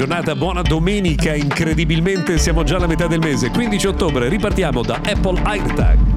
Giornata, buona domenica, incredibilmente siamo già alla metà del mese, 15 ottobre, ripartiamo da Apple AirTag.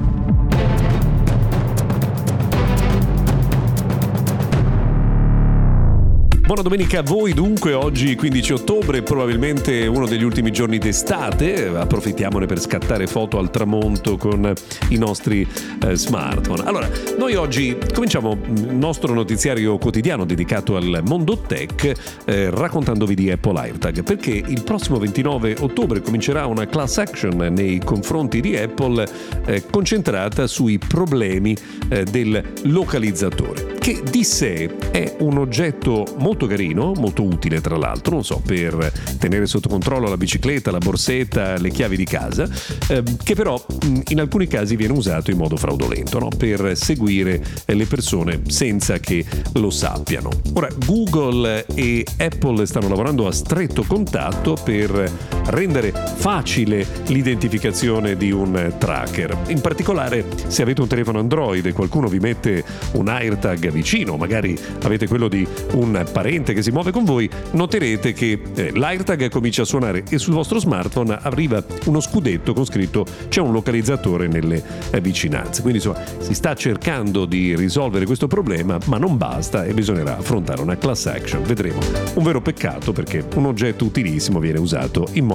Buona domenica a voi, dunque oggi 15 ottobre, probabilmente uno degli ultimi giorni d'estate, approfittiamone per scattare foto al tramonto con i nostri eh, smartphone. Allora, noi oggi cominciamo il nostro notiziario quotidiano dedicato al mondo tech eh, raccontandovi di Apple AirTag, perché il prossimo 29 ottobre comincerà una class action nei confronti di Apple eh, concentrata sui problemi eh, del localizzatore, che di sé è un oggetto molto molto carino, molto utile tra l'altro, non so, per tenere sotto controllo la bicicletta, la borsetta, le chiavi di casa, eh, che però in alcuni casi viene usato in modo fraudolento, no? per seguire le persone senza che lo sappiano. Ora, Google e Apple stanno lavorando a stretto contatto per rendere facile l'identificazione di un tracker. In particolare, se avete un telefono Android e qualcuno vi mette un AirTag vicino, magari avete quello di un parente che si muove con voi, noterete che eh, l'AirTag comincia a suonare e sul vostro smartphone arriva uno scudetto con scritto c'è un localizzatore nelle eh, vicinanze. Quindi insomma si sta cercando di risolvere questo problema, ma non basta e bisognerà affrontare una class action. Vedremo. Un vero peccato perché un oggetto utilissimo viene usato in modo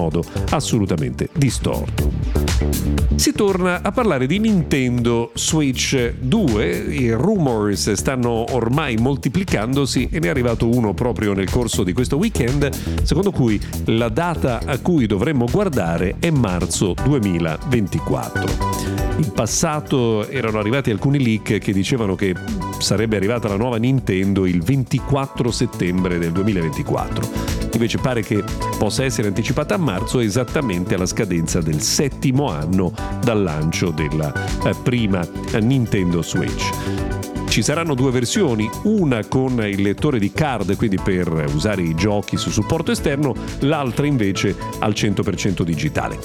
assolutamente distorto. Si torna a parlare di Nintendo Switch 2, i rumors stanno ormai moltiplicandosi e ne è arrivato uno proprio nel corso di questo weekend, secondo cui la data a cui dovremmo guardare è marzo 2024. In passato erano arrivati alcuni leak che dicevano che sarebbe arrivata la nuova Nintendo il 24 settembre del 2024. Invece pare che possa essere anticipata a marzo esattamente alla scadenza del settimo anno dal lancio della eh, prima Nintendo Switch. Ci saranno due versioni, una con il lettore di card, quindi per usare i giochi su supporto esterno, l'altra invece al 100% digitale.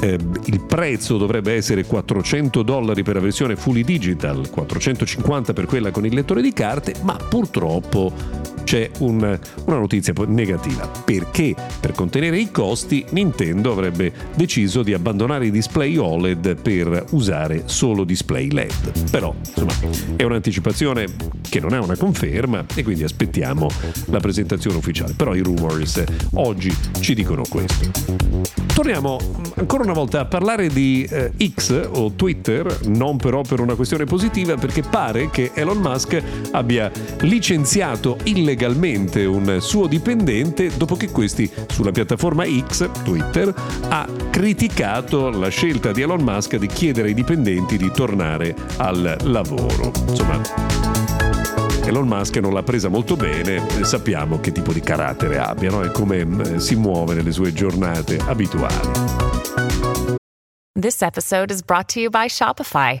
Eh, il prezzo dovrebbe essere 400 dollari per la versione fully digital, 450 per quella con il lettore di carte, ma purtroppo c'è un, una notizia negativa perché per contenere i costi Nintendo avrebbe deciso di abbandonare i display OLED per usare solo display LED. Però insomma è un'anticipazione che non è una conferma e quindi aspettiamo la presentazione ufficiale. Però i rumors oggi ci dicono questo. Torniamo ancora una volta a parlare di eh, X o Twitter, non però per una questione positiva perché pare che Elon Musk abbia licenziato illegalmente legalmente un suo dipendente dopo che questi sulla piattaforma X, Twitter, ha criticato la scelta di Elon Musk di chiedere ai dipendenti di tornare al lavoro. Insomma, Elon Musk non l'ha presa molto bene, sappiamo che tipo di carattere abbia no? e come eh, si muove nelle sue giornate abituali. This episode is brought to you by Shopify.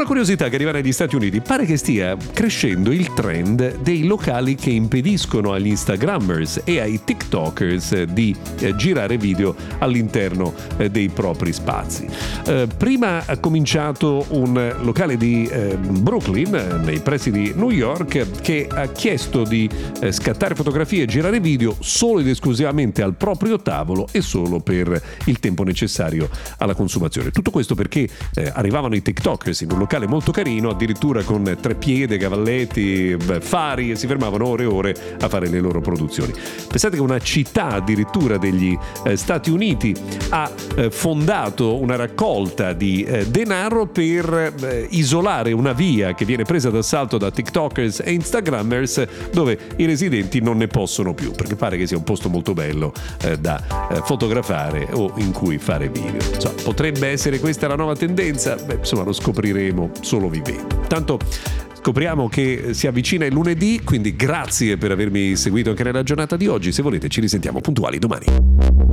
Una curiosità che arriva negli Stati Uniti, pare che stia crescendo il trend dei locali che impediscono agli Instagrammers e ai TikTokers di eh, girare video all'interno eh, dei propri spazi. Eh, prima ha cominciato un locale di Brooklyn, nei pressi di New York, che ha chiesto di scattare fotografie e girare video solo ed esclusivamente al proprio tavolo e solo per il tempo necessario alla consumazione. Tutto questo perché arrivavano i TikTokers TikTokers in un locale molto carino, addirittura con tre piede, cavalletti, fari e si fermavano ore e ore a fare le loro produzioni. Pensate che una città addirittura degli eh, Stati Uniti ha eh, fondato una raccolta di eh, denaro per eh, isolare una via che viene presa d'assalto da TikTokers e Instagrammers dove i residenti non ne possono più perché pare che sia un posto molto bello eh, da eh, fotografare o in cui fare video. Insomma, potrebbe essere questa la nuova tendenza? Beh, insomma, lo scopriremo solo vivendo. Tanto Scopriamo che si avvicina il lunedì, quindi grazie per avermi seguito anche nella giornata di oggi. Se volete ci risentiamo puntuali domani.